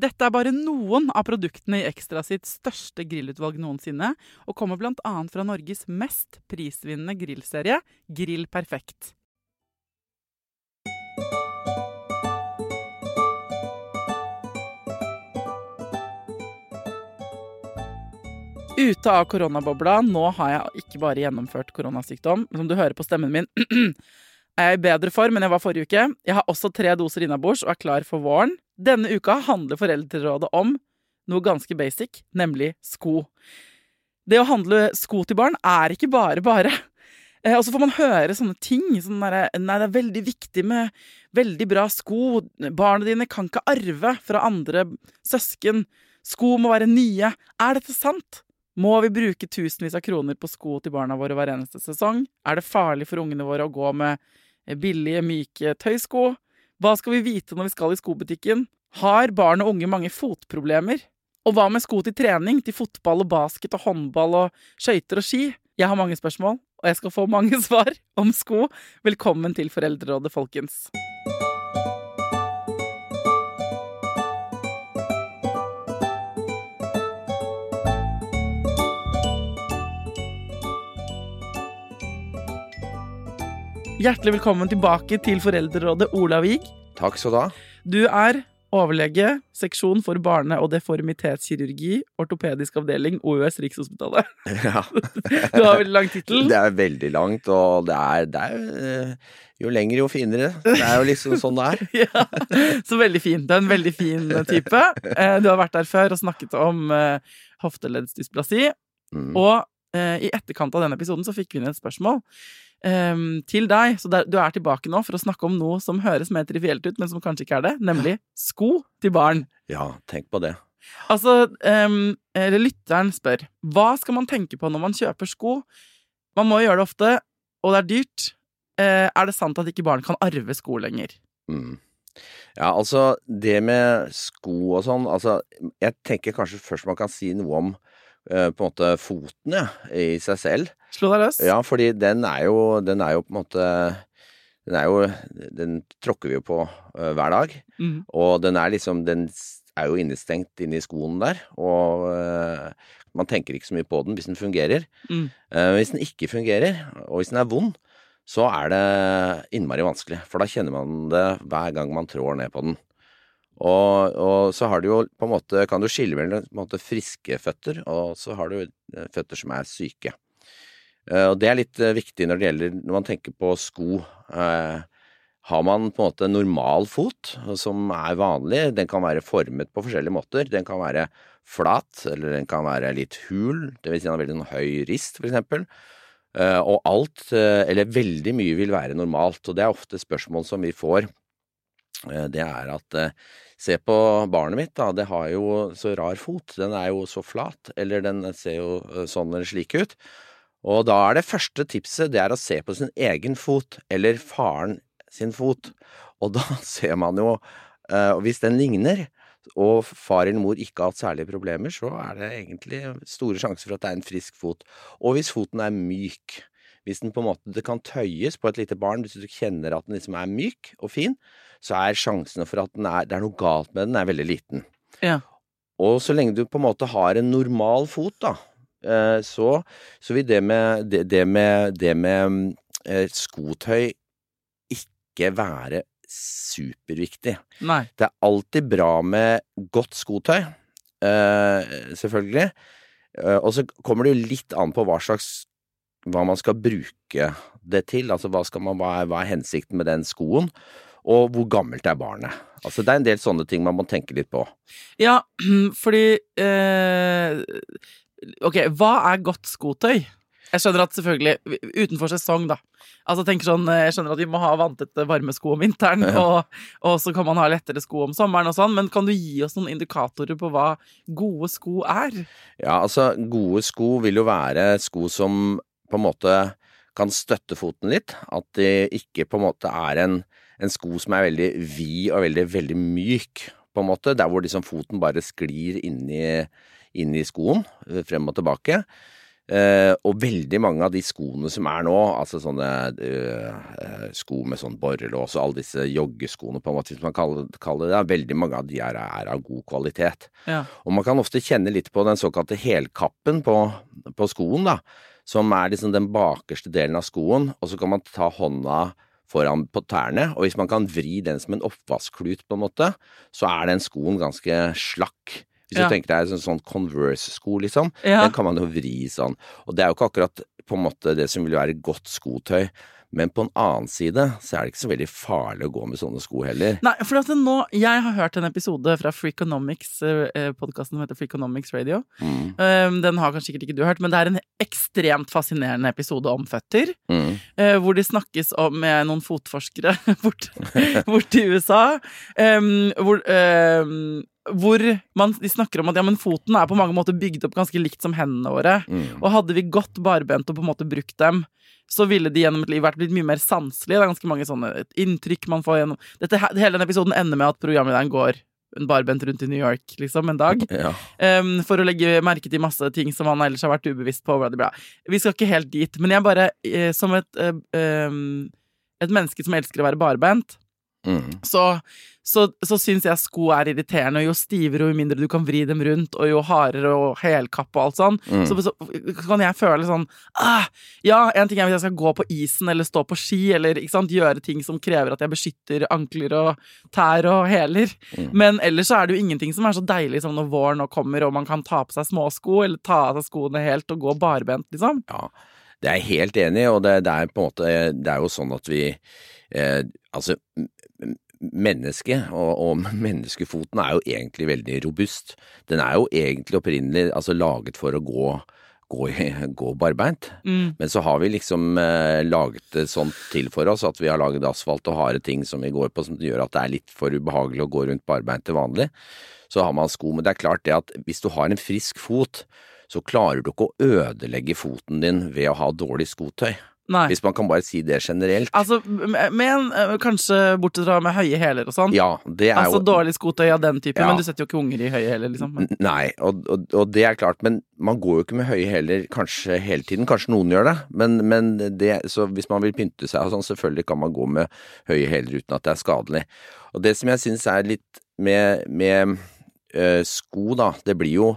Dette er bare noen av produktene i Ekstra sitt største grillutvalg noensinne, og kommer bl.a. fra Norges mest prisvinnende grillserie, Grill Perfekt. Ute av koronabobla, nå har jeg ikke bare gjennomført koronasykdom, som du hører på stemmen min, er jeg i bedre form enn jeg var forrige uke. Jeg har også tre doser innabords og er klar for våren. Denne uka handler Foreldrerådet om noe ganske basic, nemlig sko. Det å handle sko til barn er ikke bare bare. Eh, og så får man høre sånne ting. Sånn nei, det er veldig viktig med veldig bra sko. Barna dine kan ikke arve fra andre søsken. Sko må være nye. Er dette sant? Må vi bruke tusenvis av kroner på sko til barna våre hver eneste sesong? Er det farlig for ungene våre å gå med billige, myke tøysko? Hva skal vi vite når vi skal i skobutikken? Har barn og unge mange fotproblemer? Og hva med sko til trening, til fotball og basket og håndball og skøyter og ski? Jeg har mange spørsmål, og jeg skal få mange svar om sko. Velkommen til Foreldrerådet, folkens. Hjertelig velkommen tilbake til Foreldrerådet, Ola Vig. Takk skal du ha. Du er overlege, seksjon for barne- og deformitetskirurgi, ortopedisk avdeling, OUS Rikshospitalet. Ja. Du har veldig lang tittel. Det er veldig langt, og det er, det er eh, jo lenger, jo finere. Det er jo liksom sånn det er. Ja, så veldig fin. Du er en veldig fin type. Eh, Du har vært der før og snakket om eh, hofteleddsdysplasi. Mm. Og i etterkant av denne episoden så fikk vi inn et spørsmål eh, til deg. Så der, du er tilbake nå for å snakke om noe som høres mer trivielt ut, men som kanskje ikke er det. Nemlig sko til barn. Ja, tenk på det. Altså, um, eller lytteren spør hva skal man tenke på når man kjøper sko? Man må gjøre det ofte, og det er dyrt. Uh, er det sant at ikke barn kan arve sko lenger? Mm. Ja, altså, det med sko og sånn Altså, jeg tenker kanskje først man kan si noe om på en måte foten, ja, i seg selv. Slå deg løs. Ja, fordi den er jo, den er jo på en måte Den er jo Den tråkker vi jo på eh, hver dag. Mm. Og den er liksom Den er jo innestengt inni skoen der. Og eh, man tenker ikke så mye på den hvis den fungerer. Mm. Eh, hvis den ikke fungerer, og hvis den er vond, så er det innmari vanskelig. For da kjenner man det hver gang man trår ned på den. Og, og så har du jo på en måte Kan du skille mellom friske føtter, og så har du eh, føtter som er syke. Eh, Og det er litt eh, viktig når det gjelder når man tenker på sko. Har man på en måte normal fot, som er vanlig, den kan være formet på forskjellige måter. Den kan være flat, eller den kan være litt hul, vil si den har veldig sånn høy rist, for eksempel. Og alt, eller veldig mye, vil være normalt. Og det er ofte spørsmål som vi får. Det er at se på barnet mitt, da. Det har jo så rar fot. Den er jo så flat. Eller den ser jo sånn eller slik ut. Og da er det første tipset det er å se på sin egen fot, eller faren sin fot. Og da ser man jo uh, Hvis den ligner, og far eller mor ikke har hatt særlige problemer, så er det egentlig store sjanser for at det er en frisk fot. Og hvis foten er myk, hvis den på en måte det kan tøyes på et lite barn, hvis du kjenner at den liksom er myk og fin, så er sjansene for at er, det er noe galt med den, er veldig liten. Ja. Og så lenge du på en måte har en normal fot, da, eh, så, så vil det med, det, det med, det med eh, skotøy ikke være superviktig. Nei. Det er alltid bra med godt skotøy, eh, selvfølgelig. Eh, og så kommer det jo litt an på hva slags hva man skal bruke det til. Altså hva, skal man, hva, er, hva er hensikten med den skoen, og hvor gammelt er barnet. Altså det er en del sånne ting man må tenke litt på. Ja, fordi eh, Ok, hva er godt skotøy? Jeg skjønner at selvfølgelig, utenfor sesong, da. Altså, tenker sånn, Jeg skjønner at vi må ha vanntette, varme sko om vinteren, Ja. og, og så kan man ha lettere sko om sommeren og sånn, men kan du gi oss noen indikatorer på hva gode sko er? Ja, altså gode sko vil jo være sko som på en måte kan støtte foten litt. At det ikke på en måte er en, en sko som er veldig vid og veldig, veldig myk, på en måte. Der hvor liksom foten bare sklir inni, inni skoen, eh, frem og tilbake. Uh, og veldig mange av de skoene som er nå, altså sånne uh, sko med sånn borrelås og alle disse joggeskoene, på en måte, hvis man kaller, kaller det, veldig mange av de er, er av god kvalitet. Ja. Og man kan ofte kjenne litt på den såkalte helkappen på, på skoen, da, som er liksom den bakerste delen av skoen, og så kan man ta hånda foran på tærne, og hvis man kan vri den som en oppvaskklut, på en måte, så er den skoen ganske slakk. Hvis Ja. du tenker deg en sånn Converse-sko, liksom, Ja. den kan man jo vri sånn. Og det er jo ikke akkurat på en måte det som vil være godt skotøy, men på en annen side så er det ikke så veldig farlig å gå med sånne sko heller. Nei, for at nå, jeg har hørt en episode fra Freakonomics, eh, podkasten som heter Freakonomics Radio. Mm, Um, den har kanskje sikkert ikke du hørt, men det er en ekstremt fascinerende episode om føtter. mm, Uh, hvor det snakkes om med noen fotforskere bort, bort i USA. Um, hvor, um, hvor man, de snakker om at ja, men foten er på mange måter bygd opp ganske likt som hendene våre. mm. Og hadde vi gått barbent og på en måte brukt dem, så ville de gjennom et liv vært blitt mye mer sanselige. Det er ganske mange sånne inntrykk man får gjennom Dette, Hele den episoden ender med at programlederen går barbent rundt i New York liksom en dag. Ja. Um, for å legge merke til masse ting som han ellers har vært ubevisst på. Vi skal ikke helt dit, men jeg bare, eh, som et, um, et menneske som elsker å være barbeint, Mm. så, så, så syns jeg sko er irriterende. Og jo stivere og jo mindre du kan vri dem rundt, og jo hardere og helkapp og alt sånn, Mm. så, så kan jeg føle sånn ah, Ja, en ting er hvis jeg skal gå på isen eller stå på ski, eller sant, gjøre ting som krever at jeg beskytter ankler og tær og hæler. Mm. Men ellers så er det jo ingenting som er så deilig som når våren nå kommer, og man kan ta på seg småsko, eller ta av seg skoene helt og gå barbent, liksom. Ja, det er jeg helt enig i, og det, det er på en måte Det er jo sånn at vi eh, Altså, mennesket og, og menneskefoten er jo egentlig veldig robust. Den er jo egentlig opprinnelig altså laget for å gå, gå, gå barbeint. Mm. Men så har vi liksom eh, laget det sånn til for oss at vi har laget asfalt og harde ting som vi går på som gjør at det er litt for ubehagelig å gå rundt barbeint til vanlig. Så har man sko, men det er klart det at hvis du har en frisk fot, så klarer du ikke å ødelegge foten din ved å ha dårlig skotøy. Nei. Hvis man kan bare si det generelt. Altså, med med en, eh, kanskje bortsett fra med høye hæler og sånn. Ja, det er Altså jo dårlig skotøy av den typen, Ja. men du setter jo ikke unger i høye hæler, liksom. Men- Nei, og, og, og det er klart, men man går jo ikke med høye hæler kanskje hele tiden. Kanskje noen gjør det, men, men det, så hvis man vil pynte seg og sånn, selvfølgelig kan man gå med høye hæler uten at det er skadelig. Og det som jeg syns er litt med, med øh, sko, da, det blir jo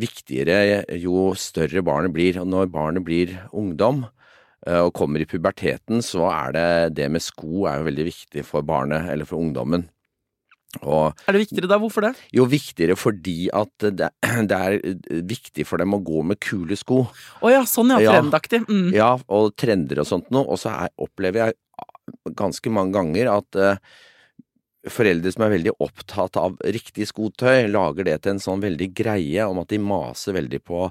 viktigere jo større barnet blir. Og når barnet blir ungdom og kommer i puberteten, så er det det med sko er jo veldig viktig for barnet, eller for ungdommen. Og Er det viktigere da? Hvorfor det? jo viktigere fordi at det, det er viktig for dem å gå med kule sko. Å ja, sånn ja. Ja. Trendaktig. Mm. Ja, og trender og sånt noe. Og så er, opplever jeg ganske mange ganger at uh, foreldre som er veldig opptatt av riktig skotøy, lager det til en sånn veldig greie om at de maser veldig på,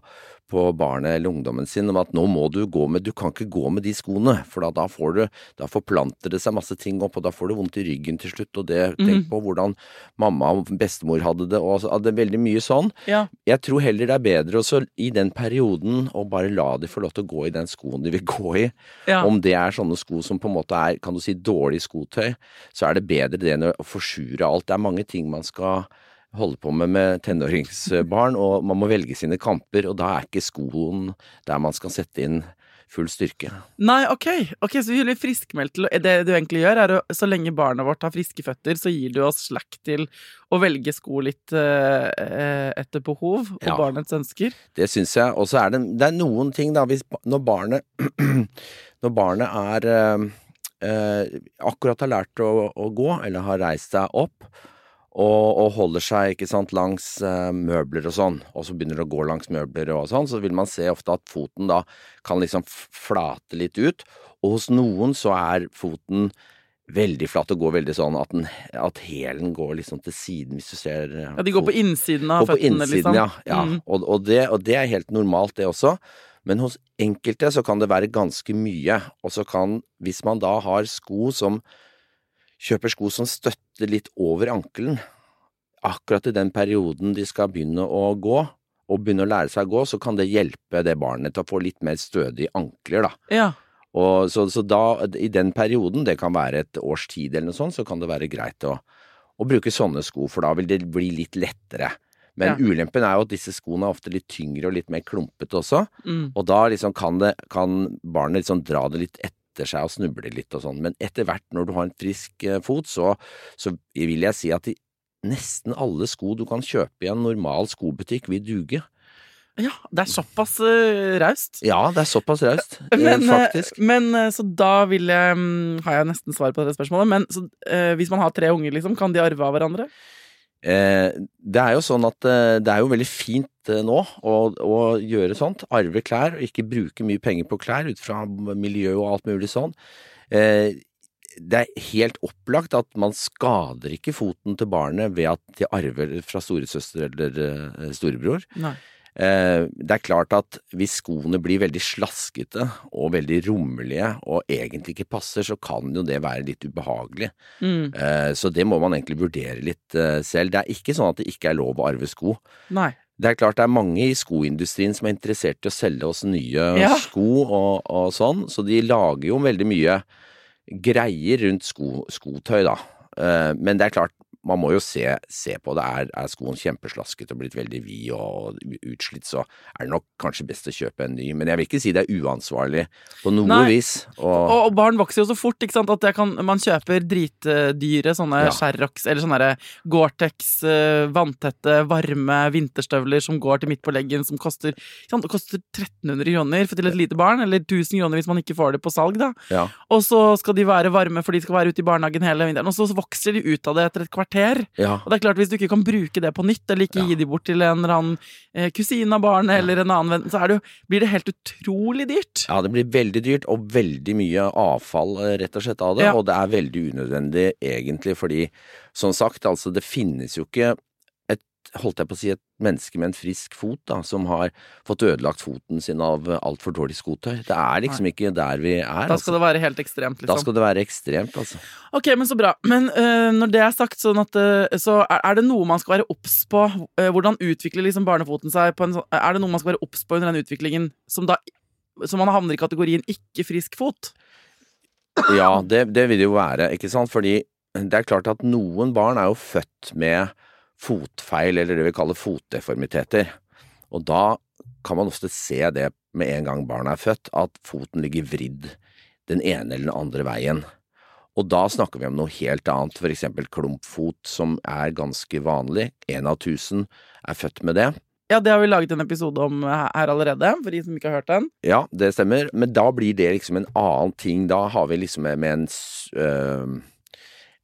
på barnet eller ungdommen sin om at nå må du gå med Du kan ikke gå med de skoene, for da, får du Da forplanter det seg masse ting opp, og da får du vondt i ryggen til slutt, og det Tenk på hvordan mamma og bestemor hadde det, og altså, det er veldig mye sånn. Ja. Jeg tror heller det er bedre også i den perioden å bare la de få lov til å gå i den skoen de vil gå i. Ja. Om det er sånne sko som på en måte er, kan du si, dårlig skotøy, så er det bedre det enn å forsure alt. Det er mange ting man skal holde på med med tenåringsbarn, og man må velge sine kamper, og da er ikke skoen der man skal sette inn full styrke. Nei, ok, ok, så er friskmeldt Det du egentlig gjør, er å så lenge barnet vårt har friske føtter, så gir du oss slack til å velge sko litt eh, eh, etter behov og Ja. barnets ønsker. Det syns jeg. Og så er det, det er noen ting, da, hvis når barnet Når barnet er eh, eh, akkurat har lært å, å gå, eller har reist seg opp, og, og holder seg ikke sant, langs uh, møbler og sånn, og så begynner det å gå langs møbler og sånn, så vil man se ofte at foten da kan liksom flate litt ut. Og hos noen så er foten veldig flat og går veldig sånn at, den, at hælen går liksom til siden, hvis du ser uh, Ja, De går på innsiden av Og på innsiden, liksom. ja. ja. Mm. Og, og, det, og det er helt normalt, det også. Men hos enkelte så kan det være ganske mye. Og så kan, hvis man da har sko som Kjøper sko som støtter litt over ankelen, akkurat i den perioden de skal begynne å gå, og begynne å lære seg å gå, så kan det hjelpe det barnet til å få litt mer stødige ankler, da. Ja. Og så, så da, i den perioden, det kan være et års tid eller noe sånt, så kan det være greit å, å bruke sånne sko, for da vil det bli litt lettere. Men Ja. ulempen er jo at disse skoene er ofte litt tyngre og litt mer klumpete også, Mm. og da liksom kan, det, kan barnet liksom dra det litt etter seg og snubler litt og sånn. Men etter hvert, når du har en frisk eh, fot, så, så vil jeg si at de, nesten alle sko du kan kjøpe i en normal skobutikk, vil duge. ja, det er såpass uh, raust. Ja, det er såpass raust, eh, Men, eh, faktisk. men eh, så da vil jeg mm, Har jeg nesten svar på det spørsmålet. Men så, eh, hvis man har tre unger, liksom, kan de arve av hverandre? Eh, det er jo sånn at eh, det er jo veldig fint eh, nå å, å gjøre sånt. Arve klær, og ikke bruke mye penger på klær ut fra miljø og alt mulig sånn. Det er helt opplagt at man skader ikke foten til barnet ved at de arver fra storesøster eller storebror. Nei. Eh, det er klart at hvis skoene blir veldig slaskete og veldig rommelige og egentlig ikke passer, så kan jo det være litt ubehagelig. Mm. Eh, Så det må man egentlig vurdere litt eh, selv. Det er ikke sånn at det ikke er lov å arve sko. Nei. Det er klart det er mange i skoindustrien som er interessert i å selge oss nye Ja. sko og, og sånn, så de lager jo veldig mye greier rundt sko, skotøy, da. Men det er klart, man må jo se, se på det. Er, er skoen kjempeslasket og blitt veldig vid og utslitt, så er det nok kanskje best å kjøpe en ny. Men jeg vil ikke si det er uansvarlig på noe Nei. vis. Og, Og, og barn vokser jo så fort ikke sant? at kan, man kjøper dritdyre sånne Ja. Sherrox eller sånne Gore-Tex, eh, vanntette, varme vinterstøvler som går til midt på leggen, som koster, sant? Koster 1300 kroner for til et lite barn, eller 1000 kroner hvis man ikke får det på salg. da. ja. Og så skal de være varme, for de skal være ute i barnehagen hele vinteren. Og så vokser de ut av det etter et kvarter. ja. Og det er klart, hvis du ikke kan bruke det på nytt, eller ikke Ja. gi de bort til en eller annen eh, kusine av barnet, eller en annen venn, så det jo, blir det helt utrolig dyrt. Ja, det blir veldig dyrt, og veldig mye avfall eh, rett og slett av det. Ja. Og det er veldig unødvendig egentlig, fordi som sagt, altså det finnes jo ikke holdt jeg på å si, et menneske med en frisk fot da, som har fått ødelagt foten sin av altfor dårlig skotøy. Det er liksom ikke der vi er. Da altså. skal det være helt ekstremt, Da liksom. skal det være ekstremt, altså. Ok, men så bra. Men uh, når det er sagt, sånn at, uh, så er, er det noe man skal være obs på? Uh, hvordan utvikler liksom barnefoten seg på en sånn Er det noe man skal være obs på under den utviklingen som da så man havner i kategorien ikke frisk fot? Ja, det, det vil det jo være, ikke sant? Fordi det er klart at noen barn er jo født med fotfeil, eller det vi kaller fotdeformiteter. Og da kan man ofte se det med en gang barnet er født, at foten ligger vridd den ene eller den andre veien. Og da snakker vi om noe helt annet, for eksempel klumpfot, som er ganske vanlig. En av tusen er født med det. Ja, det har vi laget en episode om her allerede, for de som ikke har hørt den. Ja, det stemmer, men da blir det liksom en annen ting. Da har vi liksom med en, øh,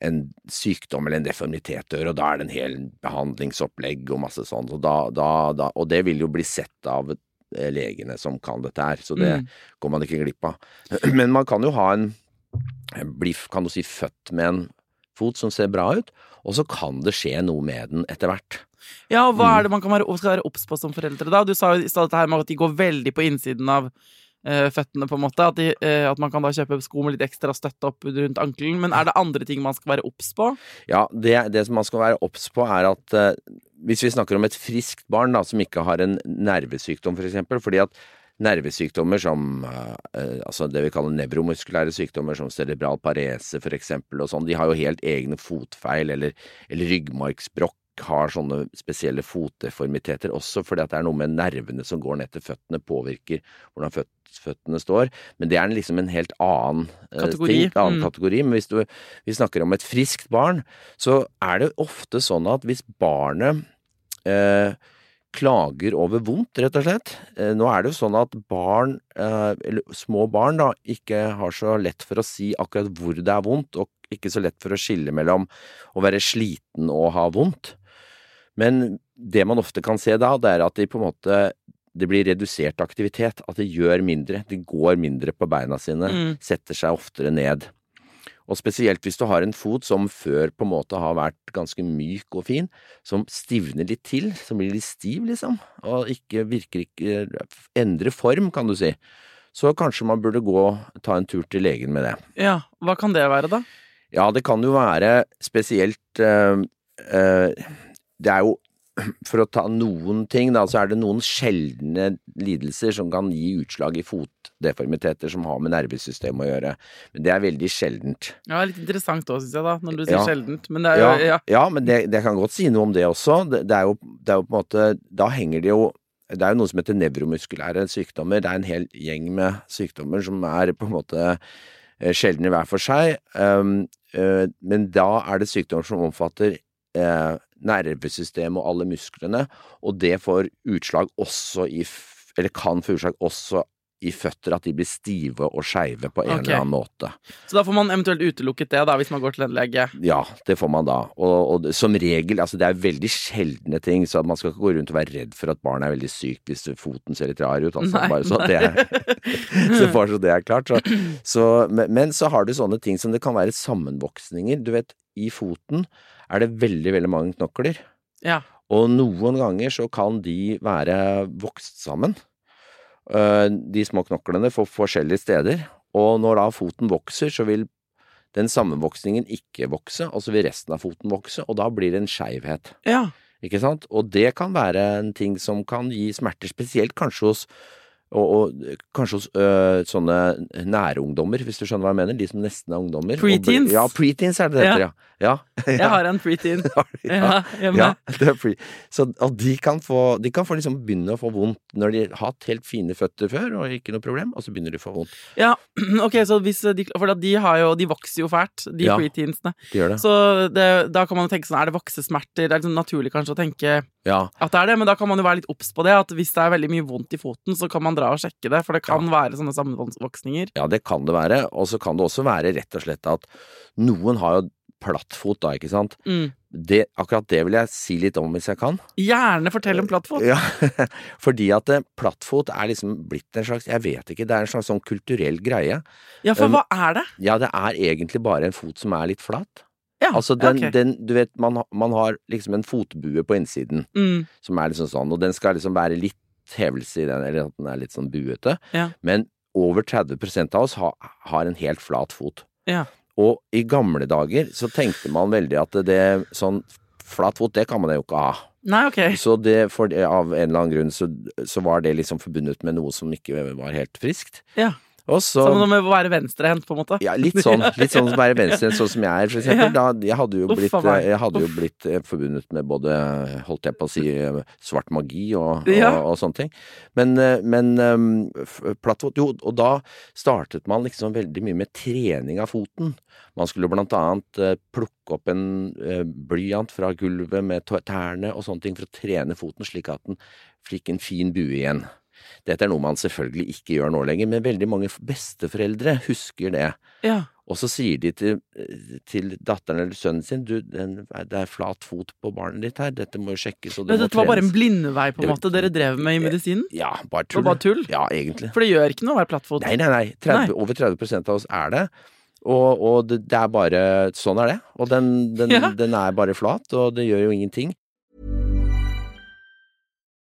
en sykdom eller en deformitet dør, og da er det en hel behandlingsopplegg og masse sånn. Og, da, da, da, og det vil jo bli sett av legene som kan dette her, så det Mm. går man ikke glipp av. Men man kan jo ha en Bli, kan du si, født med en fot som ser bra ut, og så kan det skje noe med den etter hvert. Ja, og hva Mm. er det man kan være, skal være obs på som foreldre da? Du sa jo i stad dette her med at de går veldig på innsiden av føttene, på en måte. At, de, eh, at man kan da kjøpe sko med litt ekstra støtte opp rundt ankelen. Men er det andre ting man skal være obs på? Ja, det, det som man skal være obs på, er at eh, hvis vi snakker om et friskt barn da, som ikke har en nervesykdom, for eksempel, fordi at nervesykdommer som eh, altså det vi kaller nevromuskulære sykdommer, som cerebral parese eksempel, og sånn, de har jo helt egne fotfeil, eller, eller ryggmargsbrokk har sånne spesielle fotdeformiteter også, fordi at det er noe med nervene som går ned til føttene, påvirker hvordan føt, føttene står. Men det er liksom en helt annen eh, Kategori. ting, annen Mm. kategori. Men hvis du, vi snakker om et friskt barn, så er det ofte sånn at hvis barnet eh, klager over vondt, rett og slett. Eh, Nå er det jo sånn at barn, eh, eller små barn, da, ikke har så lett for å si akkurat hvor det er vondt, og ikke så lett for å skille mellom å være sliten og ha vondt. Men det man ofte kan se da, det er at de på en måte det blir redusert aktivitet, at de gjør mindre. De går mindre på beina sine, Mm. setter seg oftere ned. Og spesielt hvis du har en fot som før på en måte har vært ganske myk og fin, som stivner litt til, som blir litt stiv, liksom, og ikke virker ikke Endrer form, kan du si. Så kanskje man burde gå ta en tur til legen med det. Ja, hva kan det være, da? Ja, det kan jo være spesielt øh, eh, Det er jo For å ta noen ting, da, så er det noen sjeldne lidelser som kan gi utslag i fotdeformiteter som har med nervesystemet å gjøre. Men det er veldig sjeldent. Ja, Litt interessant òg, syns jeg, da, når du sier Ja. sjeldent. Men det er jo ja. ja, men det, det kan godt si noe om det også. Det, det, er jo, det er jo på en måte Da henger det jo Det er jo noe som heter nevromuskulære sykdommer. Det er en hel gjeng med sykdommer som er på en måte eh, sjeldne hver for seg. Um, eh, men da er det sykdommer som omfatter eh, nervesystemet og alle musklene, og det får utslag også i Eller kan få utslag også i føtter, at de blir stive og skeive på en okay. eller annen måte. Så da får man eventuelt utelukket det, da, hvis man går til en lege. Ja, det får man da. Og, og som regel, altså det er veldig sjeldne ting, så man skal ikke gå rundt og være redd for at barnet er veldig sykt hvis foten ser litt rar ut, altså. Nei, bare så det er, så bare så det er klart. Så, så, men, men så har du sånne ting som det kan være sammenvoksninger. Du vet, i foten er det veldig, veldig mange knokler. Ja. Og noen ganger så kan de være vokst sammen. Øh, De små knoklene får forskjellige steder. Og når da foten vokser, så vil den sammenvoksningen ikke vokse, og så vil resten av foten vokse, og da blir det en skeivhet. ja. Ikke sant? Og det kan være en ting som kan gi smerter, spesielt kanskje hos og, og kanskje hos øh, sånne nærungdommer, hvis du skjønner hva jeg mener. De som nesten er ungdommer. Preteens. Ja, preteens er det det heter, ja. ja. Jeg har en preteen. ja. Ja, det er pre så, og de kan, få, de kan få liksom begynne å få vondt når de har hatt helt fine føtter før, og ikke noe problem, og så begynner de å få vondt. Ja, ok, så hvis de, For de har jo De vokser jo fælt, de Ja. preteensene. De gjør det. Så det, da kan man jo tenke sånn Er det voksesmerter? Det er liksom naturlig kanskje å tenke Ja. at det er det, men da kan man jo være litt obs på det. At hvis det er veldig mye vondt i foten, så kan man dra og sjekke det. For det kan være sånne sammenvoksninger. ja, det kan det være. Og så kan det også være rett og slett at noen har jo plattfot, da, ikke sant. Mm. Det, akkurat det vil jeg si litt om hvis jeg kan. Gjerne fortell om plattfot. Ja, fordi at eh, plattfot er liksom blitt en slags, jeg vet ikke, det er en slags sånn kulturell greie. Ja, for Um, hva er det? Ja, det er egentlig bare en fot som er litt flat. Ja, Altså den, okay. den du vet, man, man har liksom en fotbue på innsiden. Mm. som er liksom sånn, og den skal liksom være litt hevelse i den, eller at den er litt sånn buete. Ja. Men over 30% av oss har, har en helt flat fot. Ja. Og i gamle dager så tenkte man veldig at det sånn flat fot, det kan man jo ikke ha. Nei, ok. Så det, for av en eller annen grunn så, så var det liksom forbundet med noe som ikke var helt friskt. Ja. Og så Som med å være venstrehendt, på en måte. ja, litt sånn. Litt sånn som å være venstre, sånn som jeg er, for eksempel. Da, jeg hadde jo blitt, hadde jo blitt eh, forbundet med både, holdt jeg på å si, svart magi og, og, Ja. og sånne ting. Men, eh, men um, plattfot Jo, og da startet man liksom veldig mye med trening av foten. Man skulle blant annet eh, plukke opp en blyant fra gulvet med tærne og sånne ting for å trene foten slik at den fikk en fin bue igjen. Dette er noe man selvfølgelig ikke gjør nå lenger, men veldig mange besteforeldre husker det. Ja. Og så sier de til, til datteren eller sønnen sin du, den, det er flat fot på barnet ditt her, dette må jo sjekkes. Og det dette var bare en blindvei, på en måte, dere drev med i medisinen? Ja, bare Det tull. var bare tull? Ja, egentlig. For det gjør ikke noe å være plattfot. Nei, nei, nei. 30, Nei. Over 30% av oss er det. Og, og det, det er bare Sånn er det. Og den, den, Ja. den er bare flat, og det gjør jo ingenting.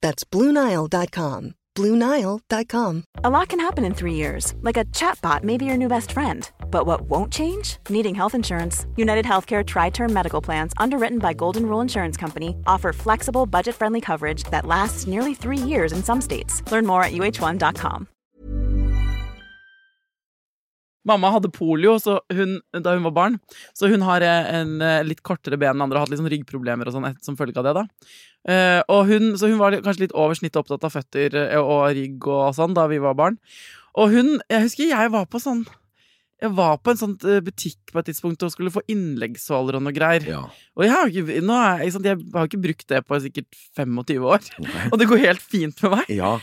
That's BlueNile.com. BlueNile.com. A lot can happen in three years, like a chatbot may be your new best friend. But what won't change? Needing health insurance. United Healthcare Tri Term Medical Plans, underwritten by Golden Rule Insurance Company, offer flexible, budget friendly coverage that lasts nearly three years in some states. Learn more at uh1.com. Mamma hadde polio så hun, da hun var barn, så hun har eh, en eh, litt kortere ben enn andre og hatt litt sånn ryggproblemer og sånn som følge av det. da. Eh, og hun, så hun var kanskje litt over snittet opptatt av føtter eh, og rygg og sånn da vi var barn. Og hun Jeg husker jeg var på sånn Jeg var på en sånn butikk på et tidspunkt og skulle få innleggssåler og noe greier. Ja. Og jeg har ikke, er, jeg, jeg har ikke brukt det på sikkert 25 år. Og det går helt fint med meg. ja.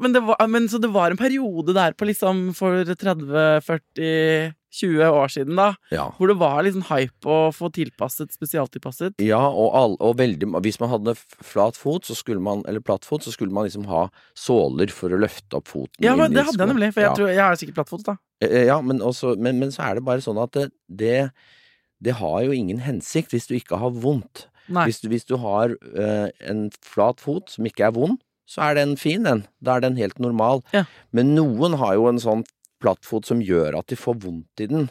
Men, det var, men så det var en periode der på liksom for 30-40 20 år siden, da, ja. hvor det var liksom hype å få tilpasset, spesialtilpasset. Ja, og, all, og veldig, hvis man hadde flat fot, så skulle man, eller platt fot, så skulle man liksom ha såler for å løfte opp foten. Ja, men det hadde jeg nemlig, for jeg, ja. tror, jeg har sikkert plattfot, da. Eh, Ja, men, også, men, men så er det bare sånn at det, det, det har jo ingen hensikt hvis du ikke har vondt. Hvis du, hvis du har øh, en flat fot som ikke er vond, så er den fin, den. Da er den helt normal. Ja. Men noen har jo en sånn plattfot som gjør at de får vondt i den.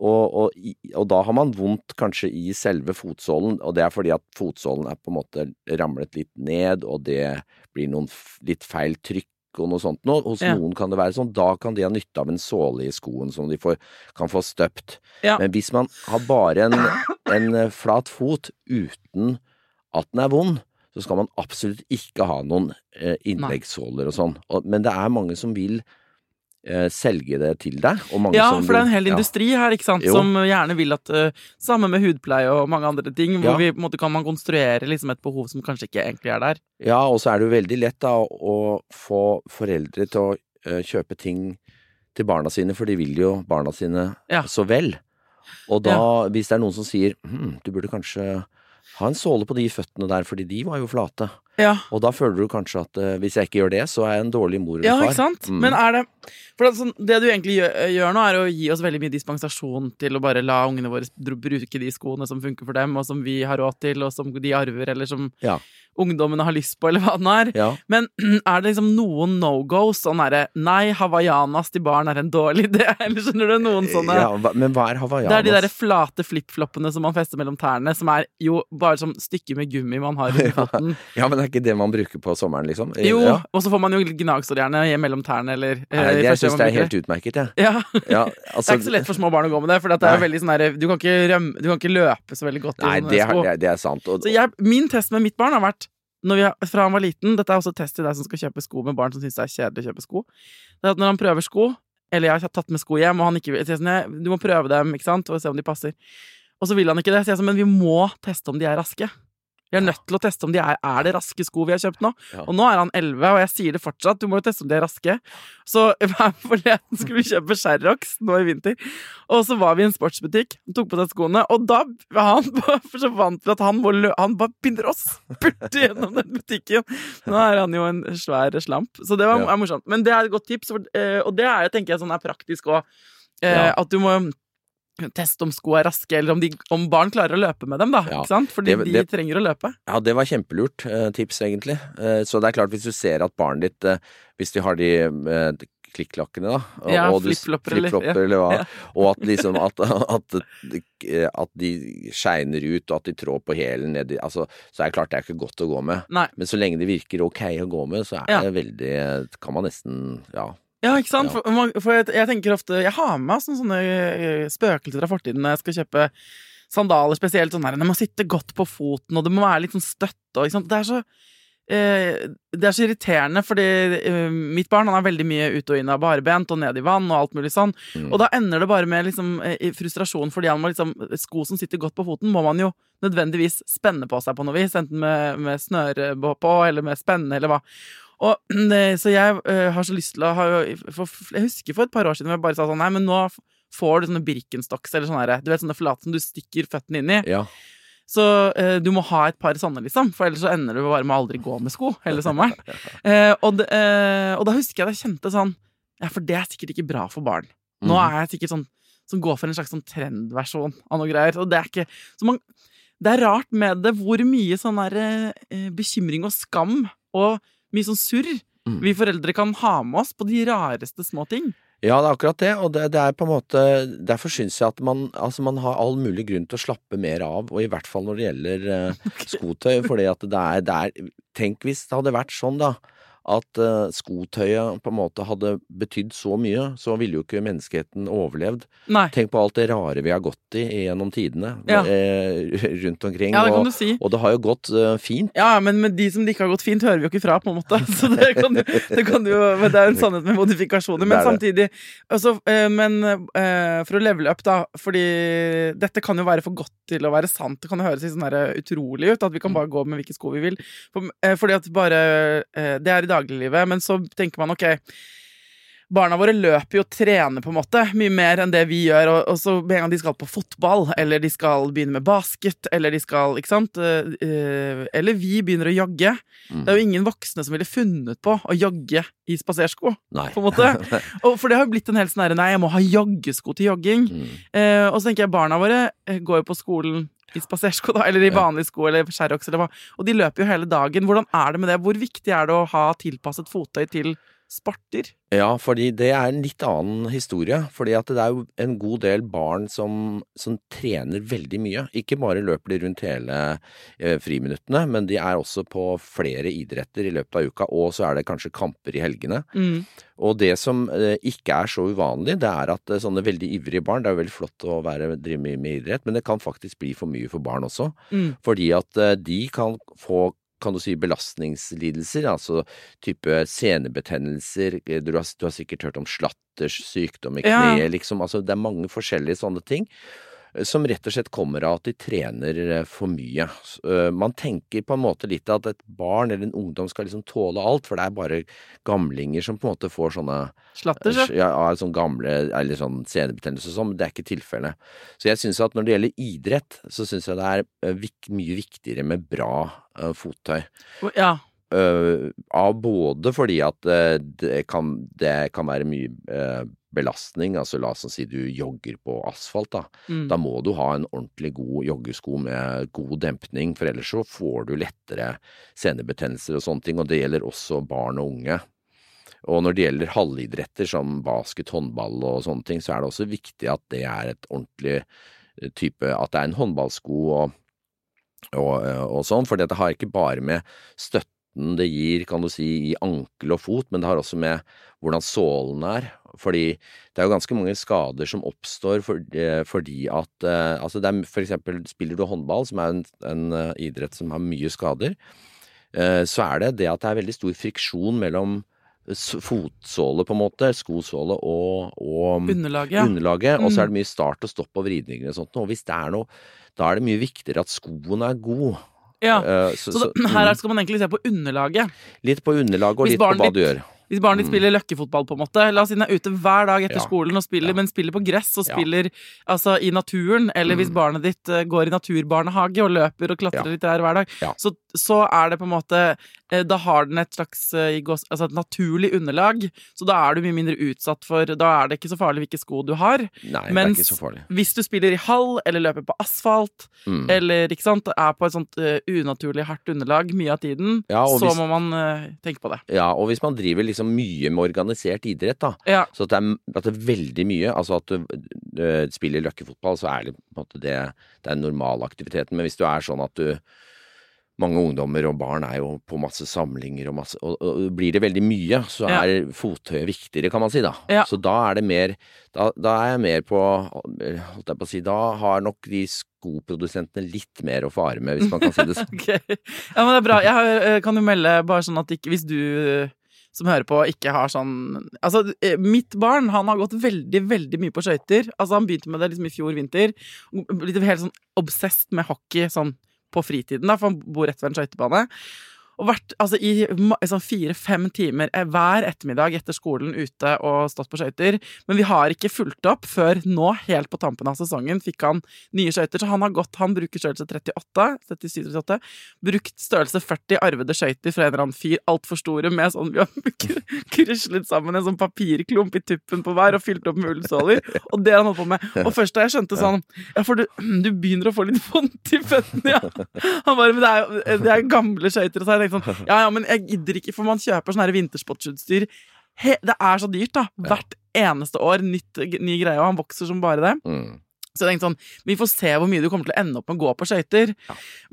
Og, og, og da har man vondt kanskje i selve fotsålen, og det er fordi at fotsålen er på en måte ramlet litt ned, og det blir noen litt feil trykk og noe sånt noe. Hos Ja. noen kan det være sånn. Da kan de ha nytte av en såle i skoen som de får, kan få støpt. Ja. Men hvis man har bare en, en eh, flat fot uten at den er vond, så skal man absolutt ikke ha noen eh, innleggssåler og sånn. Men det er mange som vil selge det til deg. Og mange Ja, for det er en hel hel ja. industri her, ikke sant, Jo. som gjerne vil at uh, Samme med hudpleie og mange andre ting, hvor Ja. vi på en måte kan man konstruere liksom et behov som kanskje ikke egentlig er der. Ja, og så er det jo veldig lett da å, å få foreldre til å eh, kjøpe ting til barna sine, for de vil jo barna sine Ja. så vel. Og da, hvis det er noen som sier hm, du burde kanskje ha en såle på de føttene der, fordi de var jo flate. Ja, Og da føler du kanskje at uh, hvis jeg ikke gjør det, så er jeg en dårlig mor eller ja far. ikke sant? Mm. Men er det For det, sånn, det du egentlig gjør, gjør nå, er å gi oss veldig mye dispensasjon til å bare la ungene våre bruke de skoene som funker for dem, og som vi har råd til, og som de arver, eller som Ja. ungdommene har lyst på, eller hva det er. Ja. Men er det liksom noen no-goes? Sånn derre Nei, hawaiianas til barn er en dårlig idé. Eller skjønner du noen sånne ja, men hva er hawaiianas? Det er de der flate flipfloppene som man fester mellom tærne, som er jo bare som stykker med gummi man har i foten. Ja, men er ikke det man bruker på sommeren, liksom? Jo, Ja. og så får man jo gnagsår gjerne mellom tærne, eller eh, Nei, jeg syns det er helt utmerket, jeg. Ja, Ja, Det altså, er ikke så lett for små barn å gå med det, for det er veldig sånn der, du, kan ikke rømme, du kan ikke løpe så veldig godt i Nei, det, er- det, er- det sant. Og, Så jeg, min test med mitt barn har vært når vi har, fra han var liten Dette er også test til deg som skal kjøpe sko med barn som syns det er kjedelig å kjøpe sko. Det er at Når han prøver sko, eller jeg har tatt med sko hjem, og han ikke vil sånn, Du må prøve dem ikke sant, og se om de passer. Og så vil han ikke det. Så jeg er sånn, men vi må teste om de er raske. Vi er nødt til å teste om de er, er det raske sko vi har kjøpt nå. Ja. Og nå er han 11, og jeg sier det fortsatt. Du må jo teste om de er raske. Så forleden skulle vi kjøpe Sherrox nå i vinter, og så var vi i en sportsbutikk. Tok på seg skoene, og da var han så vant til at han, må lø han bare begynner å spurte gjennom den butikken. Nå er han jo en svær slamp, så det var, er morsomt. Men det er et godt tips, eh, og det er, tenker jeg sånn er praktisk òg. Eh. At du må teste om sko er raske, eller om, de, om barn klarer å løpe med dem, da. Ja. Ikke sant? Fordi Det- de trenger å løpe. Ja, det var kjempelurt eh, tips, egentlig. Eh, så det er klart, hvis du ser at barnet ditt eh, Hvis de har de eh, klikklakkene, da og, Ja, flipflopper flip-flopper eller- ja. eller hva, Ja. og at liksom at, at, at de skeiner ut, og at de trår på hælen nedi altså, Så er det klart det er ikke godt å gå med. Nei. Men så lenge det virker ok å gå med, så er det veldig Kan man nesten Ja. Ja, ikke sant? Ja. For, for jeg, jeg tenker ofte Jeg har med meg sånne, sånne eh, spøkelser fra fortiden når jeg skal kjøpe sandaler, spesielt sånn der Det må sitte godt på foten, og det må være litt sånn støtte og. Det er så eh, det er så irriterende, fordi eh, mitt barn han er veldig mye ut og inn av barbent og ned i vann og alt mulig sånn. Mm. Og da ender det bare med liksom, eh, frustrasjon, fordi han må liksom Sko som sitter godt på foten, må man jo nødvendigvis spenne på seg på noe vis, enten med, med snøre på eller med spenne eller hva. Og, så jeg uh, har så lyst til å ha for, Jeg husker for et par år siden jeg bare sa sånn Nei, men nå får du sånne Birkenstocks eller sånne Du vet sånne flate som du stikker føttene inn i. ja. Så uh, du må ha et par sånne, liksom. For ellers så ender du bare med å aldri gå med sko hele sommeren. uh, og, eh, og da husker jeg at jeg kjente sånn Ja, for det er sikkert ikke bra for barn. Nå Mhm. er jeg sikkert sånn som går for en slags sånn trendversjon av noe greier. Og det er ikke så man, Det er rart med det hvor mye sånn der bekymring og skam og mye sånn surr Mm. vi foreldre kan ha med oss på de rareste små ting. Ja, det er akkurat det, og det, det er på en måte Derfor syns jeg at man, altså man har all mulig grunn til å slappe mer av, og i hvert fall når det gjelder eh, skotøy, fordi at det er, det er Tenk hvis det hadde vært sånn, da, at uh, skotøyet på en måte hadde betydd så mye, så ville jo ikke menneskeheten overlevd. Nei. Tenk på alt det rare vi har gått i gjennom tidene Ja. eh, rundt omkring, Ja, det kan og, du si. og det har jo gått uh, fint. Ja, men med de som det ikke har gått fint, hører vi jo ikke fra, på en måte. Så det kan, du det kan jo Men det er jo en sannhet med modifikasjoner. Men samtidig altså, eh, Men for å levele opp, da, fordi dette kan jo være for godt til å være sant. Det kan jo høres sånn utrolig ut, at vi kan bare gå med hvilke sko vi vil. For, fordi at bare Det er i dagliglivet, men så tenker man ok Barna våre løper jo og trener på en måte mye mer enn det vi gjør. Og, og så med en gang de skal på fotball, eller de skal begynne med basket, eller de skal Ikke sant? Eh, eh, eller vi begynner å jogge. Mm. Det er jo ingen voksne som ville funnet på å jogge i spasersko. På en måte. Og for det har jo blitt en helt sånn herre Nei, jeg må ha joggesko til jogging. Mm. Eh, og så tenker jeg barna våre eh, går jo på skolen i spasersko, da, eller i vanlige sko, eller Sherrox, eller hva. Og de løper jo hele dagen. Hvordan er det med det? Hvor viktig er det å ha tilpasset fottøy til sporter? Ja, fordi det er en litt annen historie. Fordi at det er jo en god del barn som, som trener veldig mye. Ikke bare løper de rundt hele eh, friminuttene, men de er også på flere idretter i løpet av uka. Og så er det kanskje kamper i helgene. Mm. Og det som eh, ikke er så uvanlig, det er at eh, sånne veldig ivrige barn Det er jo veldig flott å være, drive mye med idrett, men det kan faktisk bli for mye for barn også. Mm. Fordi at eh, de kan få kan du si belastningslidelser, altså type senebetennelser, eh, du har, du har sikkert hørt om slatters sykdom i Ja. liksom, altså det er mange forskjellige sånne ting som rett og slett kommer av at de trener eh, for mye. Eh, Man tenker på en måte litt at et barn eller en ungdom skal liksom tåle alt, for det er bare gamlinger som på en måte får sånne Slatter, ja. ja, ja, sånn gamle eller sånn senebetennelse og sånn, men det er ikke tilfellet. Så jeg syns at når det gjelder idrett, så syns jeg det er eh, vik mye viktigere med bra eh, fottøy. ja. Uh, av både fordi at eh, det, kan, det kan være mye eh, belastning, altså la oss si du jogger på asfalt, da. Mm. Da må du ha en ordentlig god joggesko med god dempning, for ellers så får du lettere senebetennelser og sånne ting, og det gjelder også barn og unge. Og når det gjelder halvidretter som basket, håndball og sånne ting, så er det også viktig at det er et ordentlig eh, type At det er en håndballsko og, og, eh, og sånn, for dette har ikke bare med støtten det gir, kan du si, i ankel og fot, men det har også med hvordan sålen er. Fordi det er jo ganske mange skader som oppstår for, eh, fordi at eh, Altså det er for eksempel spiller du håndball, som er en, en eh, idrett som har mye skader, eh, så er det det at det er veldig stor friksjon mellom fotsåle, på en måte, skosåle og, og Underlaget, ja. underlaget, og Mm. så er det mye start og stopp og vridninger og sånt. Og hvis det er noe, da er det mye viktigere at skoen er god. Ja. Eh, så, Så, så, her mm, skal man egentlig se på underlaget. litt på underlaget og litt på hva ditt- du gjør. Hvis barnet ditt Mm. spiller løkkefotball, på en måte La oss si den er ute hver dag etter Ja. skolen og spiller, Ja. men spiller på gress og spiller altså, i naturen. Eller hvis Mm. barnet ditt eh, går i naturbarnehage og løper og klatrer litt der hver dag. Så, så er det på en måte Da har den et slags eh, altså et naturlig underlag. Så da er du mye mindre utsatt for Da er det ikke så farlig hvilke sko du har. Nei, Mens- det er ikke så farlig. Hvis du spiller i hall eller løper på asfalt Mm. eller ikke sant, er på et sånt eh, unaturlig hardt underlag mye av tiden, Ja, så hvis- må man eh, tenke på det. Ja, og hvis man driver liksom mye med organisert idrett, da, Ja. så at det, er, at det er veldig mye Altså at du øh, spiller løkkefotball, så er det på en måte det Det er normalaktiviteten. Men hvis du er sånn at du mange ungdommer og barn er jo på masse samlinger og masse Og, og blir det veldig mye, så Ja. er fottøyet viktigere, kan man si, da. Ja. Så da er det mer da, da er jeg mer på Holdt jeg på å si Da har nok de skoprodusentene litt mer å fare med, hvis man kan si det sånn. okay. Ja, men det er bra. Jeg har, eh, kan jo melde bare sånn at ikke, hvis du eh, som hører på, ikke har sånn Altså, eh, mitt barn, han har gått veldig, veldig mye på skøyter. Altså, han begynte med det liksom i fjor vinter. Blitt helt sånn obsessed med hockey sånn på fritiden, da, for han bor rett ved en skøytebane. Og vært altså, i sånn fire-fem timer eh, hver ettermiddag etter skolen ute og stått på skøyter. Men vi har ikke fulgt opp før nå, helt på tampen av sesongen, fikk han nye skøyter. Så han har gått, han bruker størrelse 38, 37-38. brukt størrelse 40 arvede skøyter fra en eller annen fyr, altfor store, med sånn Vi har kryslet sammen en sånn papirklump i tuppen på hver og fylt opp med ullsåler. Og det har han holdt på med. Og først da jeg skjønte sånn Ja, for du, du begynner å få litt vondt i føttene, ja. Han bare Men det er det er gamle skøyter, og så har jeg tenkt sånn Ja, ja, men jeg gidder ikke, for man kjøper sånn her vintersportsutstyr. He, det er så dyrt, da. Hvert eneste år. Nytt, ny greie, og han vokser som bare det. Mm. Så jeg tenkte sånn Vi får se hvor mye du kommer til å ende opp med å gå på skøyter.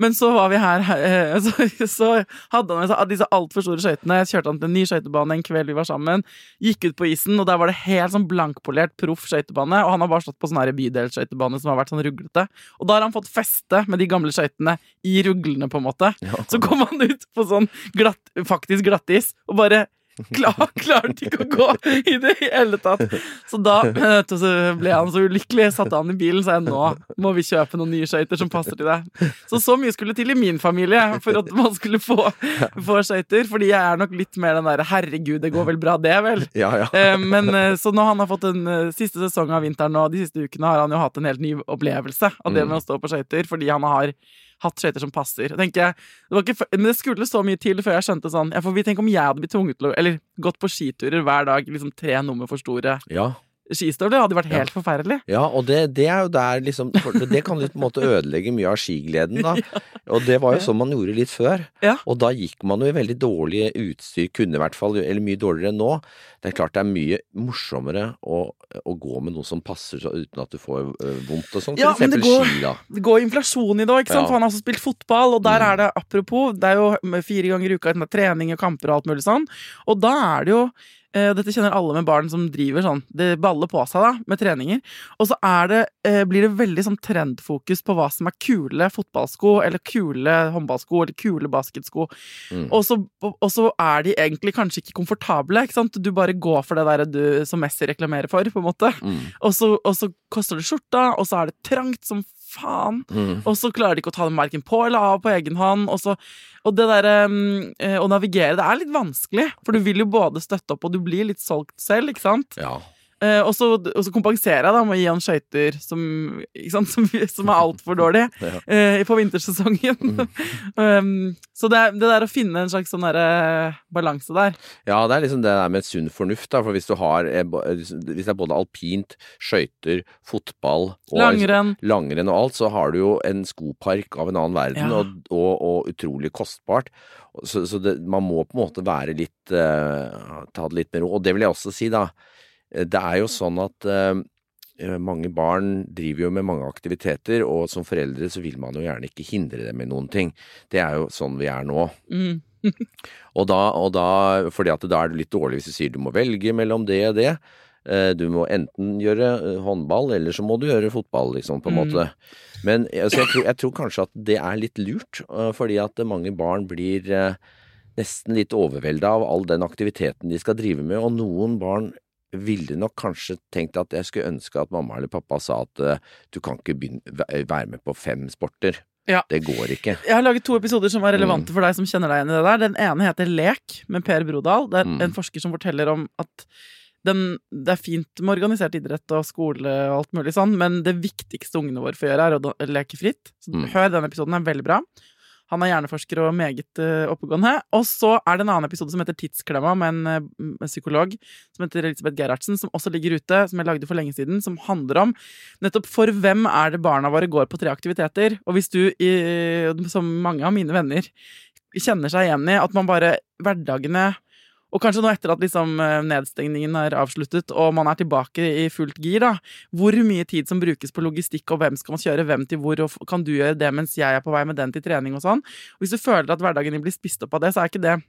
Men så var vi her, eh, så, så hadde han med disse altfor store skøytene. Jeg kjørte han til en ny skøytebane en kveld vi var sammen. Gikk ut på isen, og der var det helt sånn blankpolert proff skøytebane. Og han har bare stått på sånn bydelsskøytebane som har vært sånn ruglete. Og da har han fått feste med de gamle skøytene i ruglene, på en måte. Så kom han ut på sånn glatt, faktisk glattis og bare Klar, klarte ikke å gå i det hele tatt. Så da du, så ble han så ulykkelig, satte han i bilen, sa jeg nå må vi kjøpe noen nye skøyter som passer til deg. Så så mye skulle til i min familie for at man skulle få, få skøyter. Fordi jeg er nok litt mer den derre 'herregud, det går vel bra, det, vel'. Ja, ja. Eh, Men eh, så nå han har fått en eh, siste sesong av vinteren og de siste ukene har han jo hatt en helt ny opplevelse av det Mm. med å stå på skøyter, fordi han har hatt skøyter som passer. jeg, det ikke, men det skulle så mye til før jeg skjønte sånn ja, for Tenk om jeg hadde blitt tvunget til å Eller gått på skiturer hver dag, liksom tre nummer for store ja. Skistøvler. Det hadde vært helt forferdelig. Ja, og det, det er jo der liksom Det kan litt på en måte ødelegge mye av skigleden, da. Og det var jo sånn man gjorde litt før. Ja. Og da gikk man jo i veldig dårlig utstyr, kunne i hvert fall, eller mye dårligere enn nå. Det er klart det er mye morsommere å, å gå med noe som passer så, uten at du får vondt og sånn. Ja, For men det eksempel går- ski, da. Det går inflasjon i det òg, ikke sant? Ja. for han har også spilt fotball. Og der Mm. er det apropos, det er jo fire ganger i uka er trening og kamper og alt mulig sånn. Og da er det jo eh, Dette kjenner alle med barn som driver sånn. Det baller på seg da, med treninger. Og så det, eh, blir det veldig sånn trendfokus på hva som er kule fotballsko, eller kule håndballsko, eller kule basketsko. Mm. Og, så, og så er de egentlig kanskje ikke komfortable. ikke sant? Du bare går for det der du, som Messi reklamerer for, på en måte. Mm. Og så, og så koster det skjorta, og så er det trangt som faen. Mm. Og så klarer de ikke å ta den marken på eller av på egen hånd. Og, så, og det derre um, eh, å navigere, det er litt vanskelig. For du vil jo både støtte opp, og du blir litt solgt selv, ikke sant? Ja. Eh, og, så, og så kompenserer jeg da med å gi han skøyter som, som, som er altfor dårlige Ja. eh, på vintersesongen. um, så det, det der å finne en slags sånn der, balanse der Ja, det er liksom det der med sunn fornuft, da. For hvis du har eh, Hvis det er både alpint, skøyter, fotball og Langrenn. langrenn og alt, så har du jo en skopark av en annen verden, Ja. og, og, og utrolig kostbart. Så, så det, man må på en måte være litt uh, Ta det litt med ro. Og det vil jeg også si, da. Eh, Det er jo sånn at eh, eh, mange barn driver jo med mange aktiviteter, og som foreldre så vil man jo gjerne ikke hindre dem i noen ting. Det er jo sånn vi er nå. Mm. Og da, og da, fordi at da er det litt dårlig hvis du sier du må velge mellom det og det. Du må enten gjøre håndball, eller så må du gjøre fotball, liksom, på en Mm. måte. Men altså, jeg, tror, jeg tror kanskje at det er litt lurt, fordi at mange barn blir nesten litt overvelda av all den aktiviteten de skal drive med, og noen barn ville nok kanskje tenkt at jeg skulle ønske at mamma eller pappa sa at eh, du kan ikke begynne, være med på fem sporter. Ja. Det går ikke. Jeg har laget to episoder som er relevante for deg som kjenner deg igjen i det der. Den ene heter Lek, med Per Brodal. Det er Mm. en forsker som forteller om at den, det er fint med organisert idrett og skole og alt mulig sånn, men det viktigste ungene våre får gjøre, er å leke fritt. Så Mm. hør den episoden, den er veldig bra. Han er hjerneforsker og meget eh, oppegående. Og så er det en annen episode som heter Tidsklemma, med en, eh, psykolog som heter Elisabeth Gerhardsen, som også ligger ute, som jeg lagde for lenge siden, som handler om nettopp for hvem er det barna våre går på tre aktiviteter. Og hvis du, som mange av mine venner, kjenner seg igjen i at man bare hverdagene og kanskje nå etter at liksom eh, nedstengningen er avsluttet og man er tilbake i fullt gir, da. Hvor mye tid som brukes på logistikk, og hvem skal man kjøre hvem til hvor, og kan du gjøre det mens jeg er på vei med den til trening og sånn. Og hvis du føler at hverdagen din blir spist opp av det, så er ikke det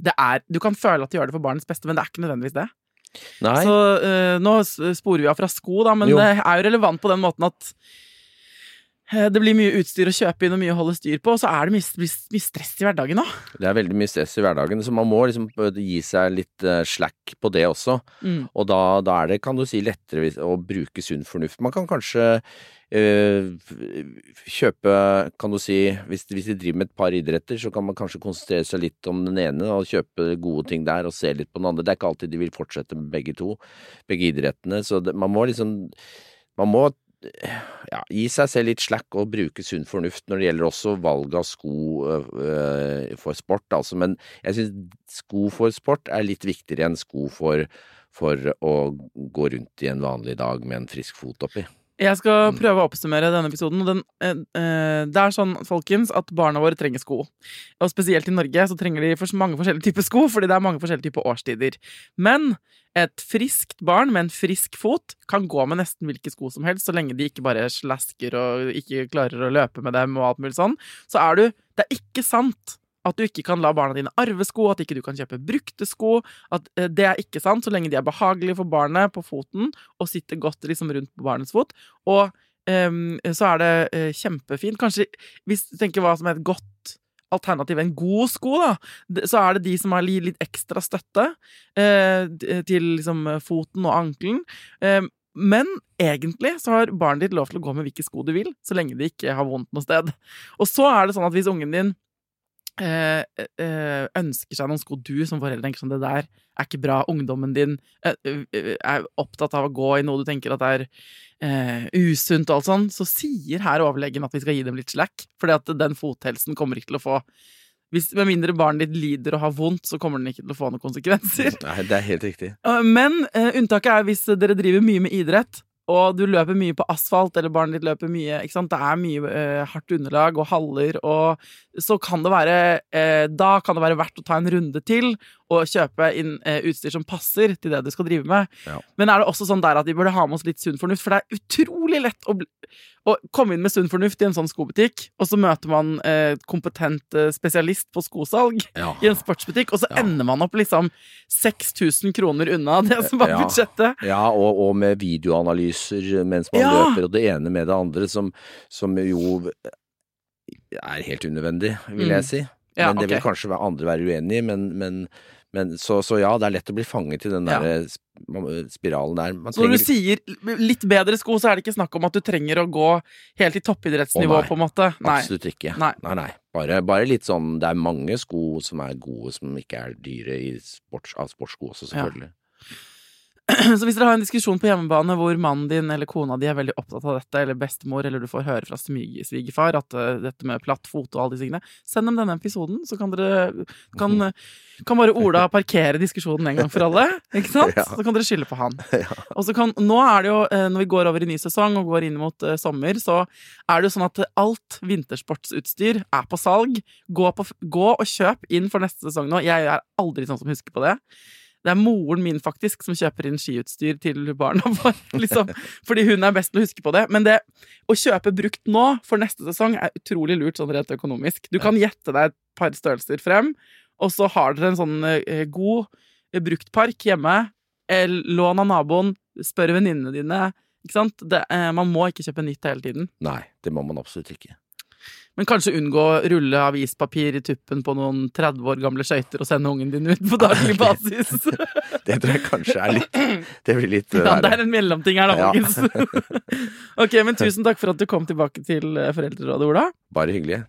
det er, Du kan føle at du gjør det for barnets beste, men det er ikke nødvendigvis det. Nei. Så uh, nå sporer vi av fra sko, da, men Jo. det er jo relevant på den måten at det blir mye utstyr å kjøpe inn og mye å holde styr på, og så er det mye, mye, stress i hverdagen òg. Det er veldig mye stress i hverdagen, så man må liksom gi seg litt eh, slack på det også. Mm. Og da, da er det, kan du si, lettere å bruke sunn fornuft. Man kan kanskje øh, kjøpe, kan du si, hvis, hvis de driver med et par idretter, så kan man kanskje konsentrere seg litt om den ene og kjøpe gode ting der og se litt på den andre. Det er ikke alltid de vil fortsette med begge to, begge idrettene. Så det, man må liksom Man må ja, gi seg selv litt slack og bruke sunn fornuft når det gjelder også valg av sko øh, for sport, altså. Men jeg syns sko for sport er litt viktigere enn sko for, for å gå rundt i en vanlig dag med en frisk fot oppi. Jeg skal Mm. prøve å oppsummere denne episoden. Den, eh, eh, det er sånn, folkens, at barna våre trenger sko. Og spesielt i Norge så trenger de for mange forskjellige typer sko, fordi det er mange forskjellige typer årstider. Men et friskt barn med en frisk fot kan gå med nesten hvilke sko som helst, så lenge de ikke bare slasker og ikke klarer å løpe med dem og alt mulig sånn. Så er du Det er ikke sant at du ikke kan la barna dine arve sko, at ikke du kan kjøpe brukte sko. At eh, det er ikke sant, så lenge de er behagelige for barnet på foten og sitter godt liksom rundt på barnets fot. Og ehm, så er det eh, kjempefint. Kanskje hvis du tenker hva som er et godt alternativ, en god sko, da, så er det de som har litt ekstra støtte eh, til liksom foten og ankelen. Eh, men egentlig så har barnet ditt lov til å gå med hvilke sko du vil, så lenge de ikke har vondt noe sted. Og så er det sånn at hvis ungen din eh, eh, ønsker seg noen sko du som forelder tenker sånn det der er ikke bra, ungdommen din eh, eh, er opptatt av å gå i noe du tenker at er uh, usunt og alt sånn, så sier her overlegen at vi skal gi dem litt slack, fordi at den fothelsen kommer ikke til å få hvis, Med mindre barnet ditt lider og har vondt, så kommer den ikke til å få noen konsekvenser. Nei, det er helt riktig. Men uh, unntaket er hvis dere driver mye med idrett, og du løper mye på asfalt, eller barnet ditt løper mye ikke sant? Det er mye eh, hardt underlag og haller, og så kan det være eh, Da kan det være verdt å ta en runde til og kjøpe inn eh, utstyr som passer til det du skal drive med. Ja. Men er det også sånn der at vi burde ha med oss litt sunn fornuft? For det er utrolig lett å, bli, å komme inn med sunn fornuft i en sånn skobutikk, og så møter man eh, kompetent eh, spesialist på skosalg Ja. i en sportsbutikk, og så Ja. ender man opp liksom 6000 kroner unna det som var Ja. budsjettet. Ja, og, og med videoanalyser mens man Ja. løper, og det ene med det andre, som, som jo er helt unødvendig, vil Mm. jeg si. Ja, men det vil kanskje andre være uenig i, men, men, men så, så ja, det er lett å bli fanget i den der ja. spiralen der. Man trenger... når du sier litt bedre sko, så er det ikke snakk om at du trenger å gå helt i toppidrettsnivå, oh, på en måte. Nei. Absolutt ikke. Nei. nei. nei. Bare, bare litt sånn Det er mange sko som er gode, som ikke er dyre i sports, av sportssko også, selvfølgelig. Så hvis dere har en diskusjon på hjemmebane hvor mannen din eller kona di er veldig opptatt av dette, eller bestemor, eller du får høre fra svigerfar at eh, dette med platt fot og alle disse tingene, send dem denne episoden, så kan dere kan, kan bare Ola parkere diskusjonen en gang for alle. Ikke sant? Ja. Så kan dere skylde på han. Ja. Og så kan, nå er det jo, eh, når vi går over i ny sesong og går inn mot eh, sommer, så er det jo sånn at alt vintersportsutstyr er på salg. Gå, på, gå og kjøp inn for neste sesong nå. Jeg er aldri sånn som husker på det. Det er moren min faktisk som kjøper inn skiutstyr til barna våre. Liksom, fordi hun er best til å huske på det. Men det å kjøpe brukt nå for neste sesong er utrolig lurt sånn rent økonomisk. Du kan gjette deg et par størrelser frem, og så har dere en sånn eh, god eh, bruktpark hjemme. Lån av naboen, spør venninnene dine. Ikke sant? Det, eh, man må ikke kjøpe nytt hele tiden. Nei, det må man absolutt ikke. Men kanskje unngå å rulle avispapir i tuppen på noen 30 år gamle skøyter og sende ungen din ut på daglig basis. Det tror jeg kanskje er litt Det blir litt Ja, det er en mellomting her, da, Ja. ok, men tusen takk for at du kom tilbake til eh, Foreldrerådet, Ola. Bare hyggelig.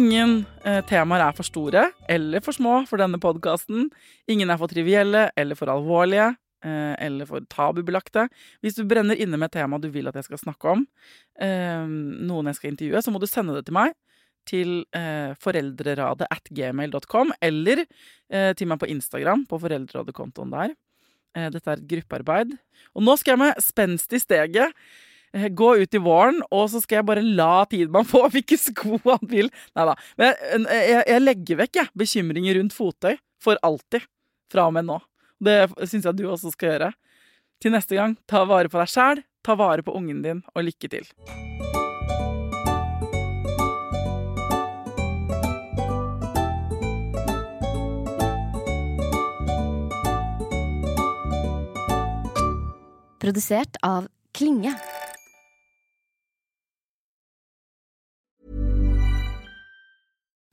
Ingen eh, temaer er for store eller for små for denne podkasten. Ingen er for trivielle eller for alvorlige eh, eller for tabubelagte. Hvis du brenner inne med et tema du vil at jeg skal snakke om, eh, noen jeg skal intervjue, så må du sende det til meg. Til eh, foreldreradet at gmail.com, eller eh, til meg på Instagram, på foreldrerådekontoen der. Eh, dette er et gruppearbeid. Og nå skal jeg med spenst i steget gå ut i våren, og så skal jeg bare la Tidemann få hvilke sko han vil. Nei da. Men jeg, jeg, jeg legger vekk jeg, bekymringer rundt fottøy for alltid fra og med nå. Det syns jeg du også skal gjøre. Til neste gang, ta vare på deg sjæl, ta vare på ungen din, og lykke til. Produsert av Klinge.